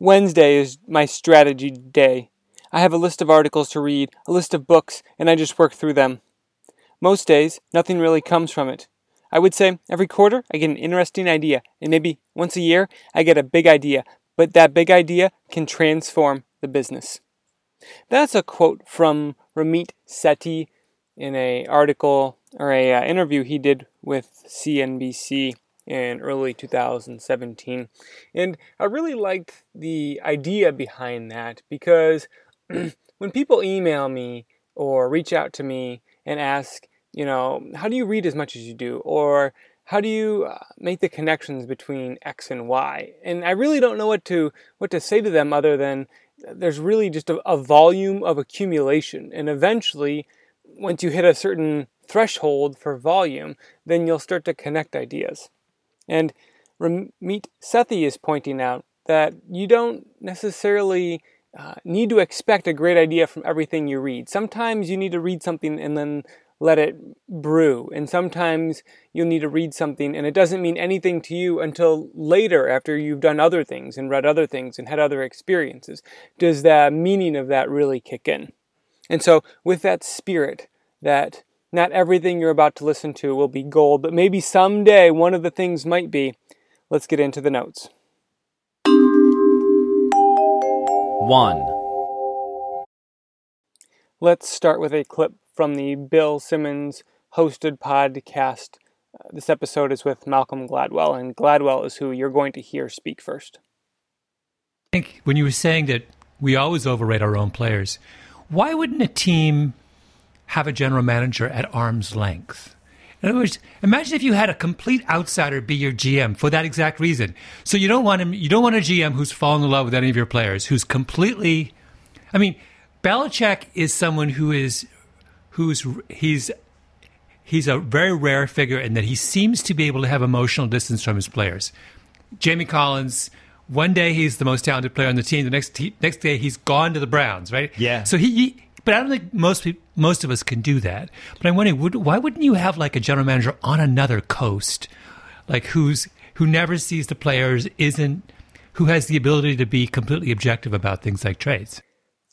Wednesday is my strategy day. I have a list of articles to read, a list of books, and I just work through them. Most days, nothing really comes from it. I would say every quarter I get an interesting idea, and maybe once a year I get a big idea, but that big idea can transform the business. That's a quote from Ramit Sethi in an article or a uh, interview he did with CNBC in early 2017. And I really liked the idea behind that because when people email me or reach out to me and ask, you know, how do you read as much as you do? Or how do you uh, make the connections between X and Y? And I really don't know what to what to say to them other than there's really just a, a volume of accumulation, and eventually, once you hit a certain threshold for volume, then you'll start to connect ideas. And Ramit Sethi is pointing out that you don't necessarily uh, need to expect a great idea from everything you read. Sometimes you need to read something and then let it brew. And sometimes you'll need to read something and it doesn't mean anything to you until later after you've done other things and read other things and had other experiences. Does the meaning of that really kick in? And so, with that spirit, that not everything you're about to listen to will be gold, but maybe someday one of the things might be. Let's get into the notes. 1. Let's start with a clip from the Bill Simmons hosted podcast. Uh, this episode is with Malcolm Gladwell, and Gladwell is who you're going to hear speak first. I think when you were saying that we always overrate our own players, why wouldn't a team have a general manager at arm's length? In other words, imagine if you had a complete outsider be your GM for that exact reason. So you don't want him. You don't want a GM who's fallen in love with any of your players, who's completely. I mean, Belichick is someone who is who's he's he's a very rare figure in that he seems to be able to have emotional distance from his players. Jamie Collins, one day he's the most talented player on the team, the next next day he's gone to the Browns, right? Yeah. So he, he but I don't think most most of us can do that. But I'm wondering, would, why wouldn't you have like a general manager on another coast, like who's who never sees the players, isn't who has the ability to be completely objective about things like trades?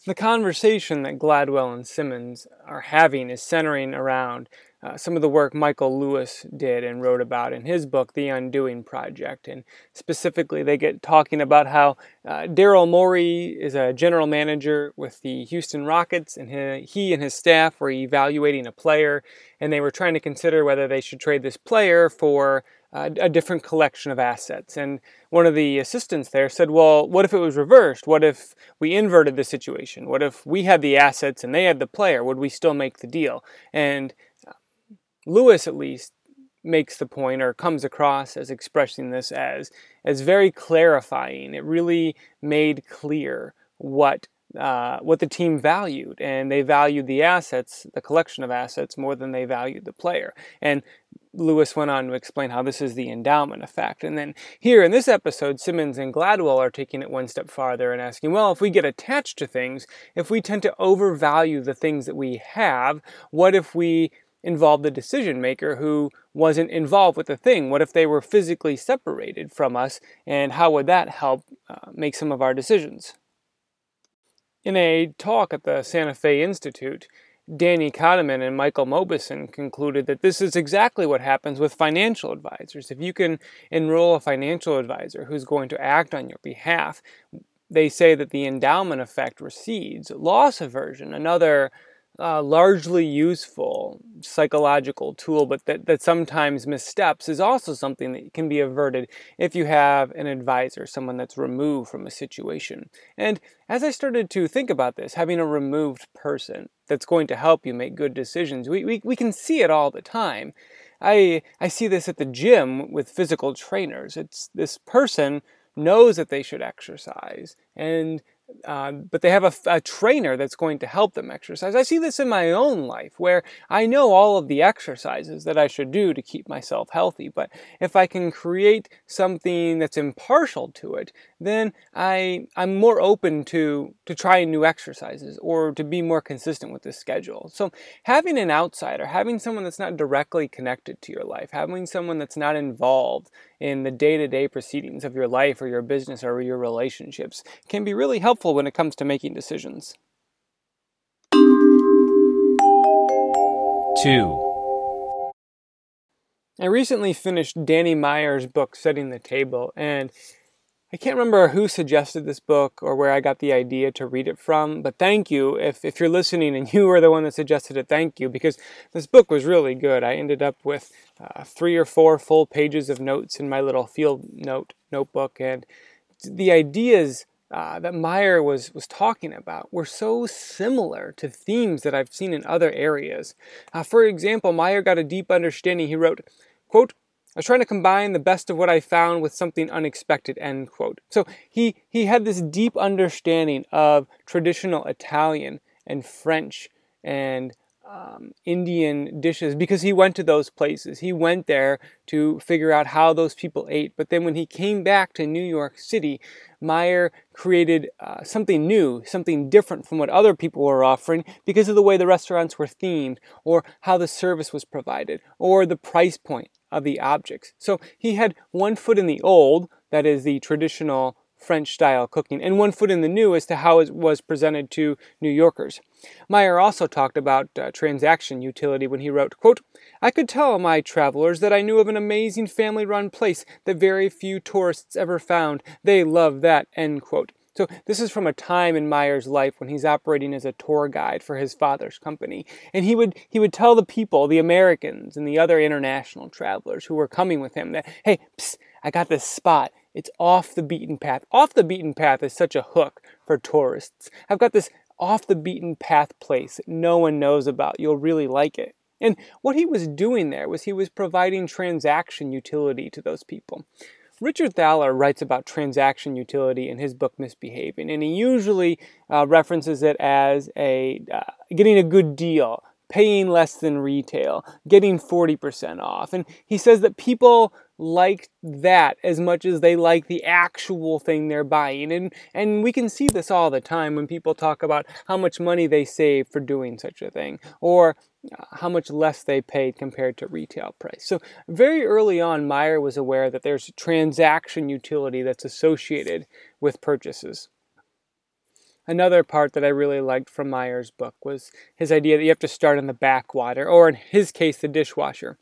The conversation that Gladwell and Simmons are having is centering around uh, some of the work Michael Lewis did and wrote about in his book, The Undoing Project. And specifically, they get talking about how uh, Daryl Morey is a general manager with the Houston Rockets, and he, he and his staff were evaluating a player, and they were trying to consider whether they should trade this player for a different collection of assets. And one of the assistants there said, Well, what if it was reversed? What if we inverted the situation? What if we had the assets and they had the player? Would we still make the deal? And uh, Lewis, at least, makes the point or comes across as expressing this as as very clarifying. It really made clear what uh, what the team valued, and they valued the assets, the collection of assets, more than they valued the player. And Lewis went on to explain how this is the endowment effect. And then here in this episode, Simmons and Gladwell are taking it one step farther and asking, well, if we get attached to things, if we tend to overvalue the things that we have, what if we involve the decision maker who wasn't involved with the thing? What if they were physically separated from us? And how would that help uh, make some of our decisions? In a talk at the Santa Fe Institute, Danny Kahneman and Michael Mauboussin concluded that this is exactly what happens with financial advisors. If you can enroll a financial advisor who's going to act on your behalf, they say that the endowment effect recedes. Loss aversion, another uh, largely useful psychological tool, but that, that sometimes missteps, is also something that can be averted if you have an advisor, someone that's removed from a situation. And as I started to think about this, having a removed person that's going to help you make good decisions, we, we, we can see it all the time. I, I see this at the gym with physical trainers. It's this person knows that they should exercise and um, but they have a, a, trainer that's going to help them exercise. I see this in my own life where I know all of the exercises that I should do to keep myself healthy, but if I can create something that's impartial to it, then I, I'm more open to, to trying new exercises or to be more consistent with the schedule. So having an outsider, having someone that's not directly connected to your life, having someone that's not involved in the day to day proceedings of your life or your business or your relationships can be really helpful when it comes to making decisions. 2. I recently finished Danny Meyer's book, Setting the Table, and I can't remember who suggested this book or where I got the idea to read it from, but thank you. If, if you're listening and you were the one that suggested it, thank you, because this book was really good. I ended up with uh, three or four full pages of notes in my little field note notebook, and the ideas uh, that Meyer was, was talking about were so similar to themes that I've seen in other areas. Uh, for example, Meyer got a deep understanding. He wrote, quote, I was trying to combine the best of what I found with something unexpected, end quote. So he, he had this deep understanding of traditional Italian and French and um, Indian dishes because he went to those places. He went there to figure out how those people ate. But then when he came back to New York City, Meyer created uh, something new, something different from what other people were offering because of the way the restaurants were themed, or how the service was provided, or the price point of the objects. So he had one foot in the old, that is the traditional French style cooking, and one foot in the new as to how it was presented to New Yorkers. Meyer also talked about uh, transaction utility when he wrote, quote, I could tell my travelers that I knew of an amazing family run place that very few tourists ever found. They love that, end quote. So this is from a time in Meyer's life when he's operating as a tour guide for his father's company. And he would he would tell the people, the Americans and the other international travelers who were coming with him that, hey, psst, I got this spot. It's off the beaten path. Off the beaten path is such a hook for tourists. I've got this off the beaten path place that no one knows about. You'll really like it. And what he was doing there was he was providing transaction utility to those people. Richard Thaler writes about transaction utility in his book Misbehaving, and he usually uh, references it as a uh, getting a good deal, paying less than retail, getting 40% off. And he says that people like that as much as they like the actual thing they're buying. And, and we can see this all the time when people talk about how much money they save for doing such a thing, or uh, how much less they paid compared to retail price. So very early on, Meyer was aware that there's transaction utility that's associated with purchases. Another part that I really liked from Meyer's book was his idea that you have to start in the backwater, or in his case, the dishwasher.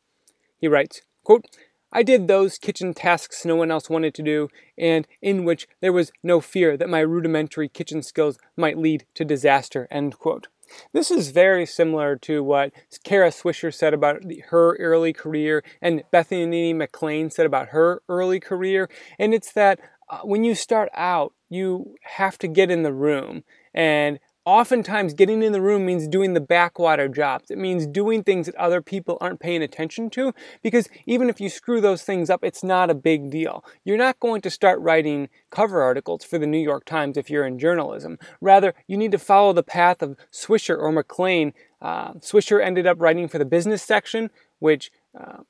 He writes, quote, I did those kitchen tasks no one else wanted to do, and in which there was no fear that my rudimentary kitchen skills might lead to disaster. End quote. This is very similar to what Kara Swisher said about her early career and Bethany McLean said about her early career. And it's that uh, when you start out, you have to get in the room and Oftentimes, getting in the room means doing the backwater jobs. It means doing things that other people aren't paying attention to because even if you screw those things up, it's not a big deal. You're not going to start writing cover articles for the New York Times if you're in journalism. Rather, you need to follow the path of Swisher or McLean. Uh, Swisher ended up writing for the business section, which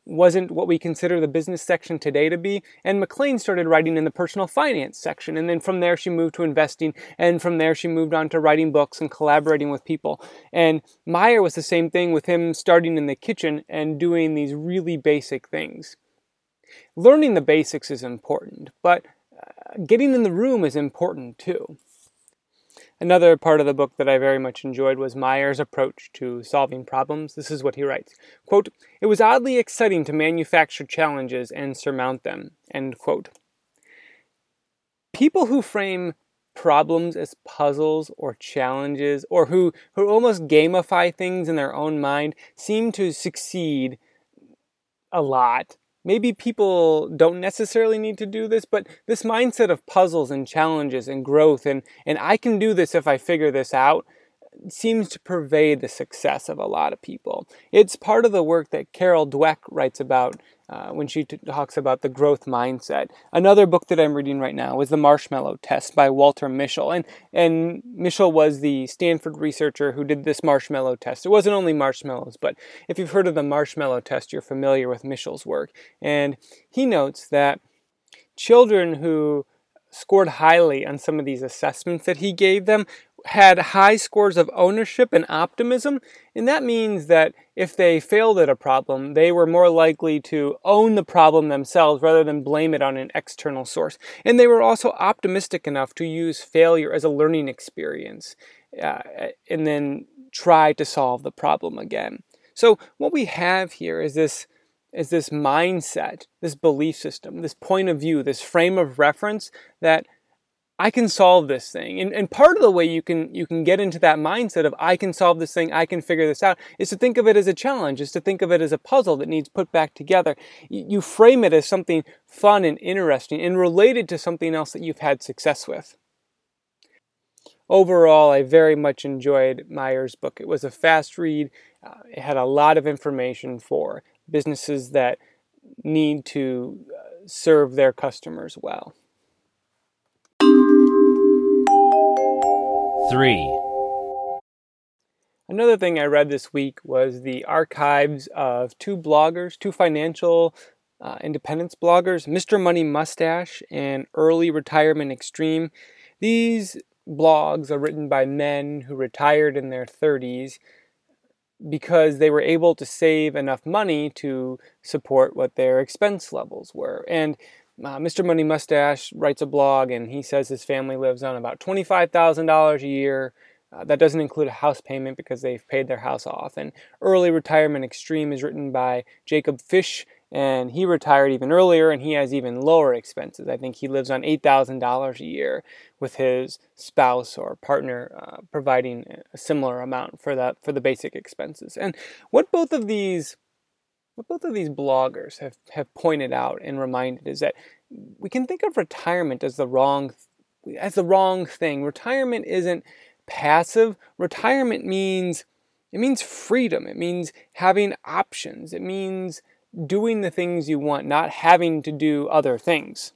wasn't what we consider the business section today to be. And McLean started writing in the personal finance section. And then from there, she moved to investing. And from there, she moved on to writing books and collaborating with people. And Meyer was the same thing with him starting in the kitchen and doing these really basic things. Learning the basics is important, but uh, getting in the room is important too. Another part of the book that I very much enjoyed was Meyer's approach to solving problems. This is what he writes. Quote, It was oddly exciting to manufacture challenges and surmount them. End quote. People who frame problems as puzzles or challenges or who, who almost gamify things in their own mind seem to succeed a lot maybe people don't necessarily need to do this, but this mindset of puzzles and challenges and growth and, and I can do this if I figure this out seems to pervade the success of a lot of people. It's part of the work that Carol Dweck writes about uh, when she t- talks about the growth mindset. Another book that I'm reading right now is The Marshmallow Test by Walter Mischel. And, and Mischel was the Stanford researcher who did this marshmallow test. It wasn't only marshmallows, but if you've heard of the marshmallow test, you're familiar with Mischel's work. And he notes that children who scored highly on some of these assessments that he gave them had high scores of ownership and optimism, and that means that if they failed at a problem, they were more likely to own the problem themselves rather than blame it on an external source. And they were also optimistic enough to use failure as a learning experience uh, and then try to solve the problem again. So what we have here is this is this mindset, this belief system, this point of view, this frame of reference that I can solve this thing. And, and part of the way you can you can get into that mindset of I can solve this thing, I can figure this out, is to think of it as a challenge, is to think of it as a puzzle that needs put back together. You, frame it as something fun and interesting and related to something else that you've had success with. Overall, I very much enjoyed Meyer's book. It was a fast read. Uh, it had a lot of information for businesses that need to uh, serve their customers well. 3. Another thing I read this week was the archives of two bloggers, two financial uh, independence bloggers, Mr. Money Mustache and Early Retirement Extreme. These blogs are written by men who retired in their 30s because they were able to save enough money to support what their expense levels were. And uh, Mr. Money Mustache writes a blog and he says his family lives on about $25,000 a year. Uh, that doesn't include a house payment because they've paid their house off. And Early Retirement Extreme is written by Jacob Fish, and he retired even earlier and he has even lower expenses. I think he lives on $8,000 a year with his spouse or partner uh, providing a similar amount for that for the basic expenses. And what both of these what both of these bloggers have, have pointed out and reminded is that we can think of retirement as the wrong as the wrong thing. Retirement isn't passive. Retirement means it means freedom. It means having options. It means doing the things you want, not having to do other things.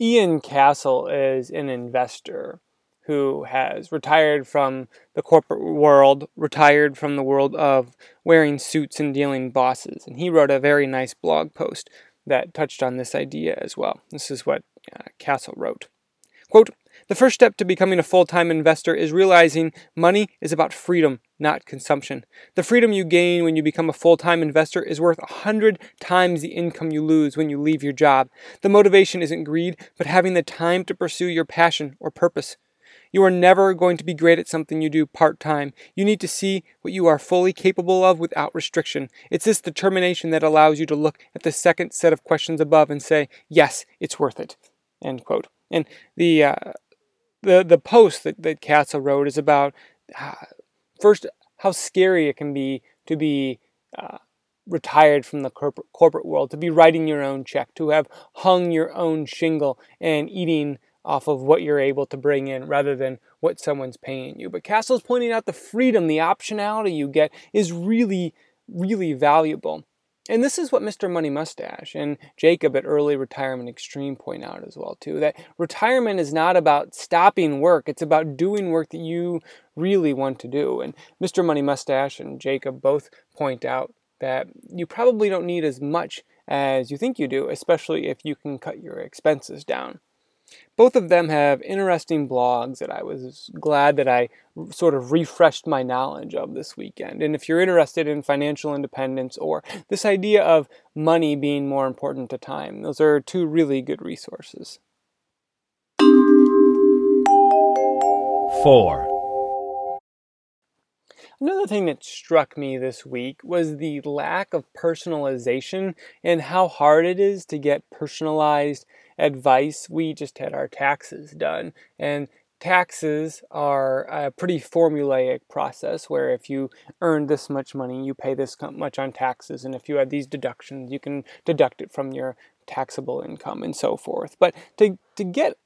Ian Cassel is an investor who has retired from the corporate world, retired from the world of wearing suits and dealing bosses. And he wrote a very nice blog post that touched on this idea as well. This is what uh, Cassel wrote. Quote, the first step to becoming a full time investor is realizing money is about freedom, not consumption. The freedom you gain when you become a full time investor is worth a hundred times the income you lose when you leave your job. The motivation isn't greed, but having the time to pursue your passion or purpose. You are never going to be great at something you do part time. You need to see what you are fully capable of without restriction. It's this determination that allows you to look at the second set of questions above and say, yes, it's worth it. End quote. And the, uh, the, the post that, that Cassel wrote is about uh, first how scary it can be to be uh, retired from the corporate world, to be writing your own check, to have hung your own shingle and eating off of what you're able to bring in rather than what someone's paying you. But Cassel's pointing out the freedom, the optionality you get is really, really valuable. And this is what Mr. Money Mustache and Jacob at Early Retirement Extreme point out as well too that retirement is not about stopping work it's about doing work that you really want to do and Mr. Money Mustache and Jacob both point out that you probably don't need as much as you think you do especially if you can cut your expenses down both of them have interesting blogs that I was glad that I sort of refreshed my knowledge of this weekend. And if you're interested in financial independence or this idea of money being more important to time, those are two really good resources. 4. Another thing that struck me this week was the lack of personalization and how hard it is to get personalized advice. We just had our taxes done, and taxes are a pretty formulaic process where if you earn this much money, you pay this much on taxes, and if you have these deductions, you can deduct it from your taxable income and so forth. But to, to get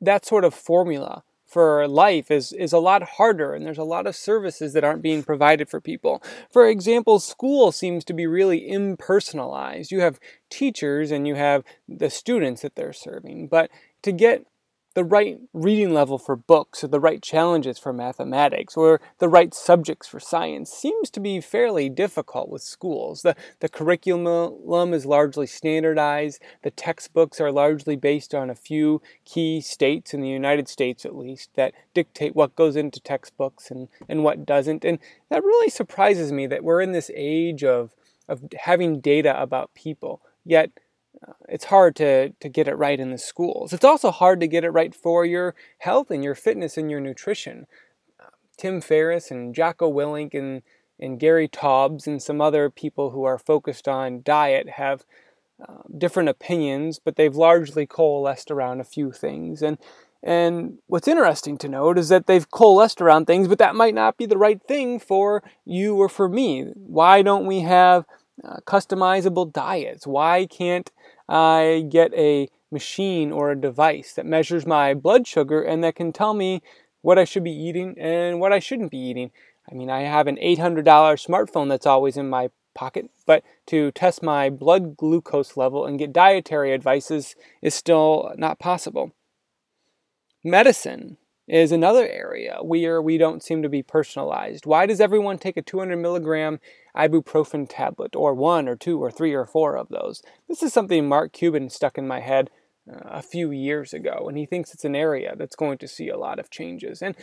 that sort of formula for life is, is a lot harder and there's a lot of services that aren't being provided for people. For example, school seems to be really impersonalized. You have teachers and you have the students that they're serving, but to get the right reading level for books or the right challenges for mathematics or the right subjects for science seems to be fairly difficult with schools. The, the curriculum is largely standardized, the textbooks are largely based on a few key states, in the United States at least, that dictate what goes into textbooks and, and what doesn't. And that really surprises me that we're in this age of, of having data about people, yet it's hard to, to get it right in the schools. It's also hard to get it right for your health and your fitness and your nutrition. Tim Ferriss and Jocko Willink and, and Gary Taubes and some other people who are focused on diet have uh, different opinions, but they've largely coalesced around a few things. And and what's interesting to note is that they've coalesced around things, but that might not be the right thing for you or for me. Why don't we have uh, customizable diets? Why can't I get a machine or a device that measures my blood sugar and that can tell me what I should be eating and what I shouldn't be eating. I mean, I have an $800 smartphone that's always in my pocket, but to test my blood glucose level and get dietary advices is still not possible. Medicine is another area where we don't seem to be personalized. Why does everyone take a 200 milligram ibuprofen tablet, or one, or two, or three, or four of those? This is something Mark Cuban stuck in my head uh, a few years ago, and he thinks it's an area that's going to see a lot of changes. And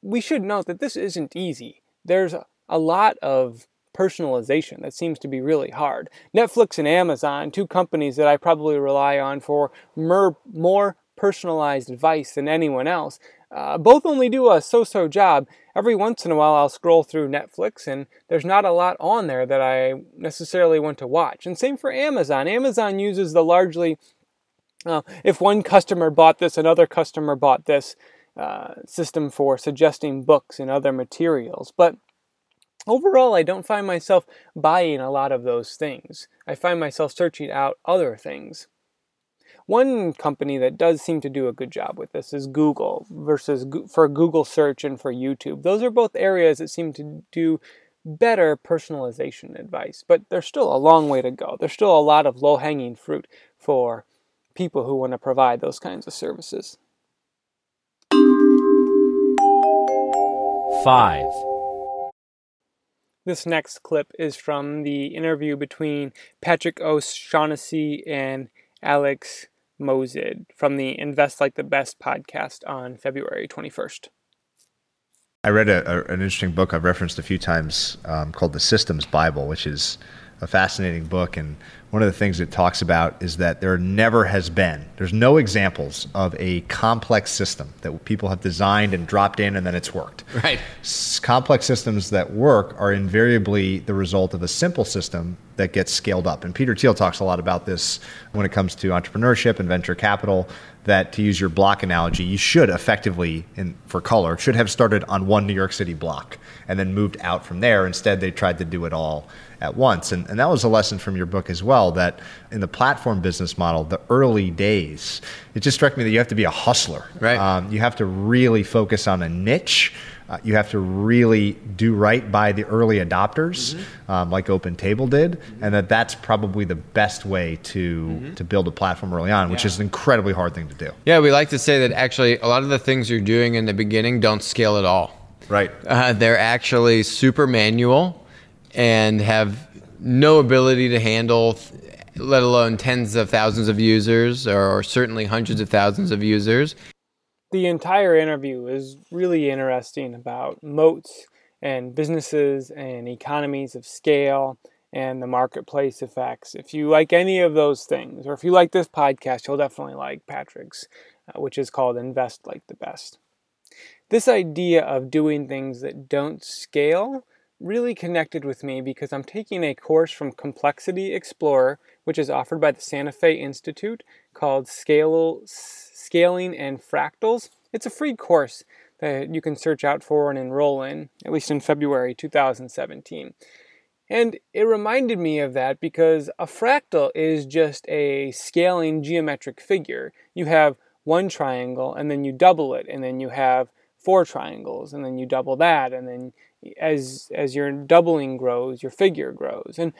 we should note that this isn't easy. There's a lot of personalization that seems to be really hard. Netflix and Amazon, two companies that I probably rely on for more, more personalized advice than anyone else, uh, both only do a so so job. Every once in a while, I'll scroll through Netflix, and there's not a lot on there that I necessarily want to watch. And same for Amazon. Amazon uses the largely, uh, if one customer bought this, another customer bought this uh, system for suggesting books and other materials. But overall, I don't find myself buying a lot of those things. I find myself searching out other things. One company that does seem to do a good job with this is Google versus for Google search and for YouTube. Those are both areas that seem to do better personalization advice, but there's still a long way to go. There's still a lot of low hanging fruit for people who want to provide those kinds of services. 5. This next clip is from the interview between Patrick O'Shaughnessy and Alex Moazed from the Invest Like the Best podcast on February 21st. I read a, a, an interesting book I've referenced a few times um, called The Systems Bible, which is a fascinating book. And one of the things it talks about is that there never has been, there's no examples of a complex system that people have designed and dropped in and then it's worked. Right. S- complex systems that work are invariably the result of a simple system that gets scaled up. And Peter Thiel talks a lot about this when it comes to entrepreneurship and venture capital. That to use your block analogy, you should effectively, in, for color, should have started on one New York City block and then moved out from there. Instead, they tried to do it all at once. And, and that was a lesson from your book as well that in the platform business model, the early days, it just struck me that you have to be a hustler. Right. Um, you have to really focus on a niche. Uh, you have to really do right by the early adopters, mm-hmm. um, like OpenTable did, mm-hmm. and that that's probably the best way to mm-hmm. to build a platform early on, which yeah. is an incredibly hard thing to do. Yeah, we like to say that actually a lot of the things you're doing in the beginning don't scale at all. Right. Uh, they're actually super manual and have no ability to handle, let alone tens of thousands of users or certainly hundreds of thousands of users. The entire interview is really interesting about moats and businesses and economies of scale and the marketplace effects. If you like any of those things, or if you like this podcast, you'll definitely like Patrick's, uh, which is called Invest Like the Best. This idea of doing things that don't scale really connected with me because I'm taking a course from Complexity Explorer, which is offered by the Santa Fe Institute called Scale, Scaling and Fractals. It's a free course that you can search out for and enroll in, at least in February 2017. And it reminded me of that because a fractal is just a scaling geometric figure. You have one triangle and then you double it, and then you have four triangles, and then you double that, and then as as your doubling grows, your figure grows. And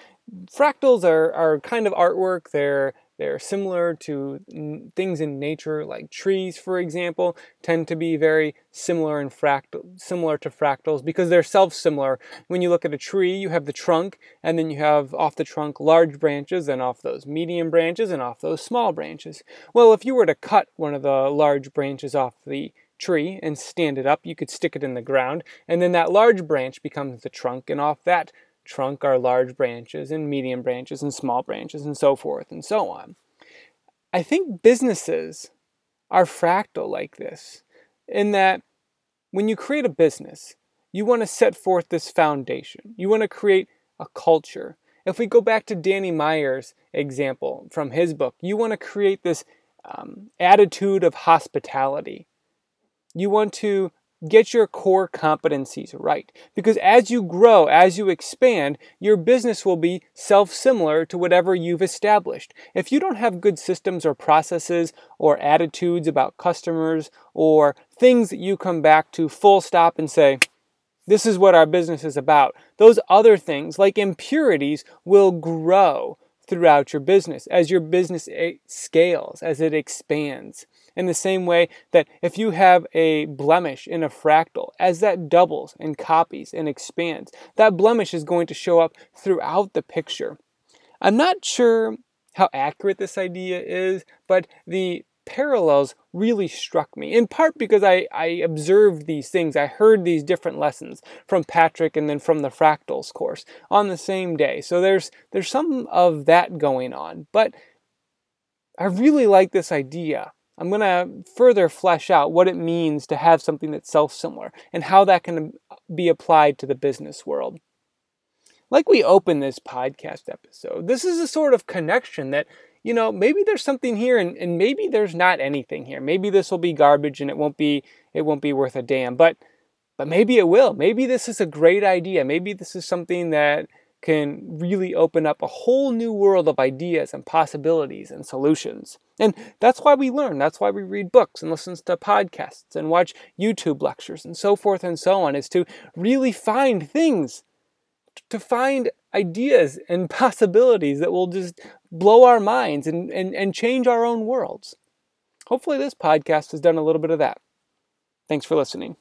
fractals are, are kind of artwork. They're They're similar to n- things in nature, like trees, for example, tend to be very similar and fractal, similar to fractals because they're self-similar. When you look at a tree, you have the trunk, and then you have off the trunk large branches, and off those medium branches, and off those small branches. Well, if you were to cut one of the large branches off the tree and stand it up, you could stick it in the ground, and then that large branch becomes the trunk, and off that trunk are large branches and medium branches and small branches and so forth and so on. I think businesses are fractal like this in that when you create a business, you want to set forth this foundation. You want to create a culture. If we go back to Danny Meyer's example from his book, you want to create this um, attitude of hospitality. You want to get your core competencies right. Because as you grow, as you expand, your business will be self similar to whatever you've established. If you don't have good systems or processes or attitudes about customers or things that you come back to full stop and say, this is what our business is about. Those other things, like impurities, will grow throughout your business as your business eh, scales, as it expands. In the same way that if you have a blemish in a fractal, as that doubles and copies and expands, that blemish is going to show up throughout the picture. I'm not sure how accurate this idea is, but the parallels really struck me, in part because I, I observed these things. I heard these different lessons from Patrick and then from the fractals course on the same day. So there's there's some of that going on. But I really like this idea I'm going to further flesh out what it means to have something that's self similar and how that can uh, be applied to the business world. Like we open this podcast episode, this is a sort of connection that, you know, maybe there's something here and, and maybe there's not anything here. Maybe this will be garbage and it won't be it won't be worth a damn. But but maybe it will. Maybe this is a great idea. Maybe this is something that can really open up a whole new world of ideas and possibilities and solutions. And that's why we learn. That's why we read books and listen to podcasts and watch YouTube lectures and so forth and so on, is to really find things, to find ideas and possibilities that will just blow our minds and, and, and change our own worlds. Hopefully, this podcast has done a little bit of that. Thanks for listening.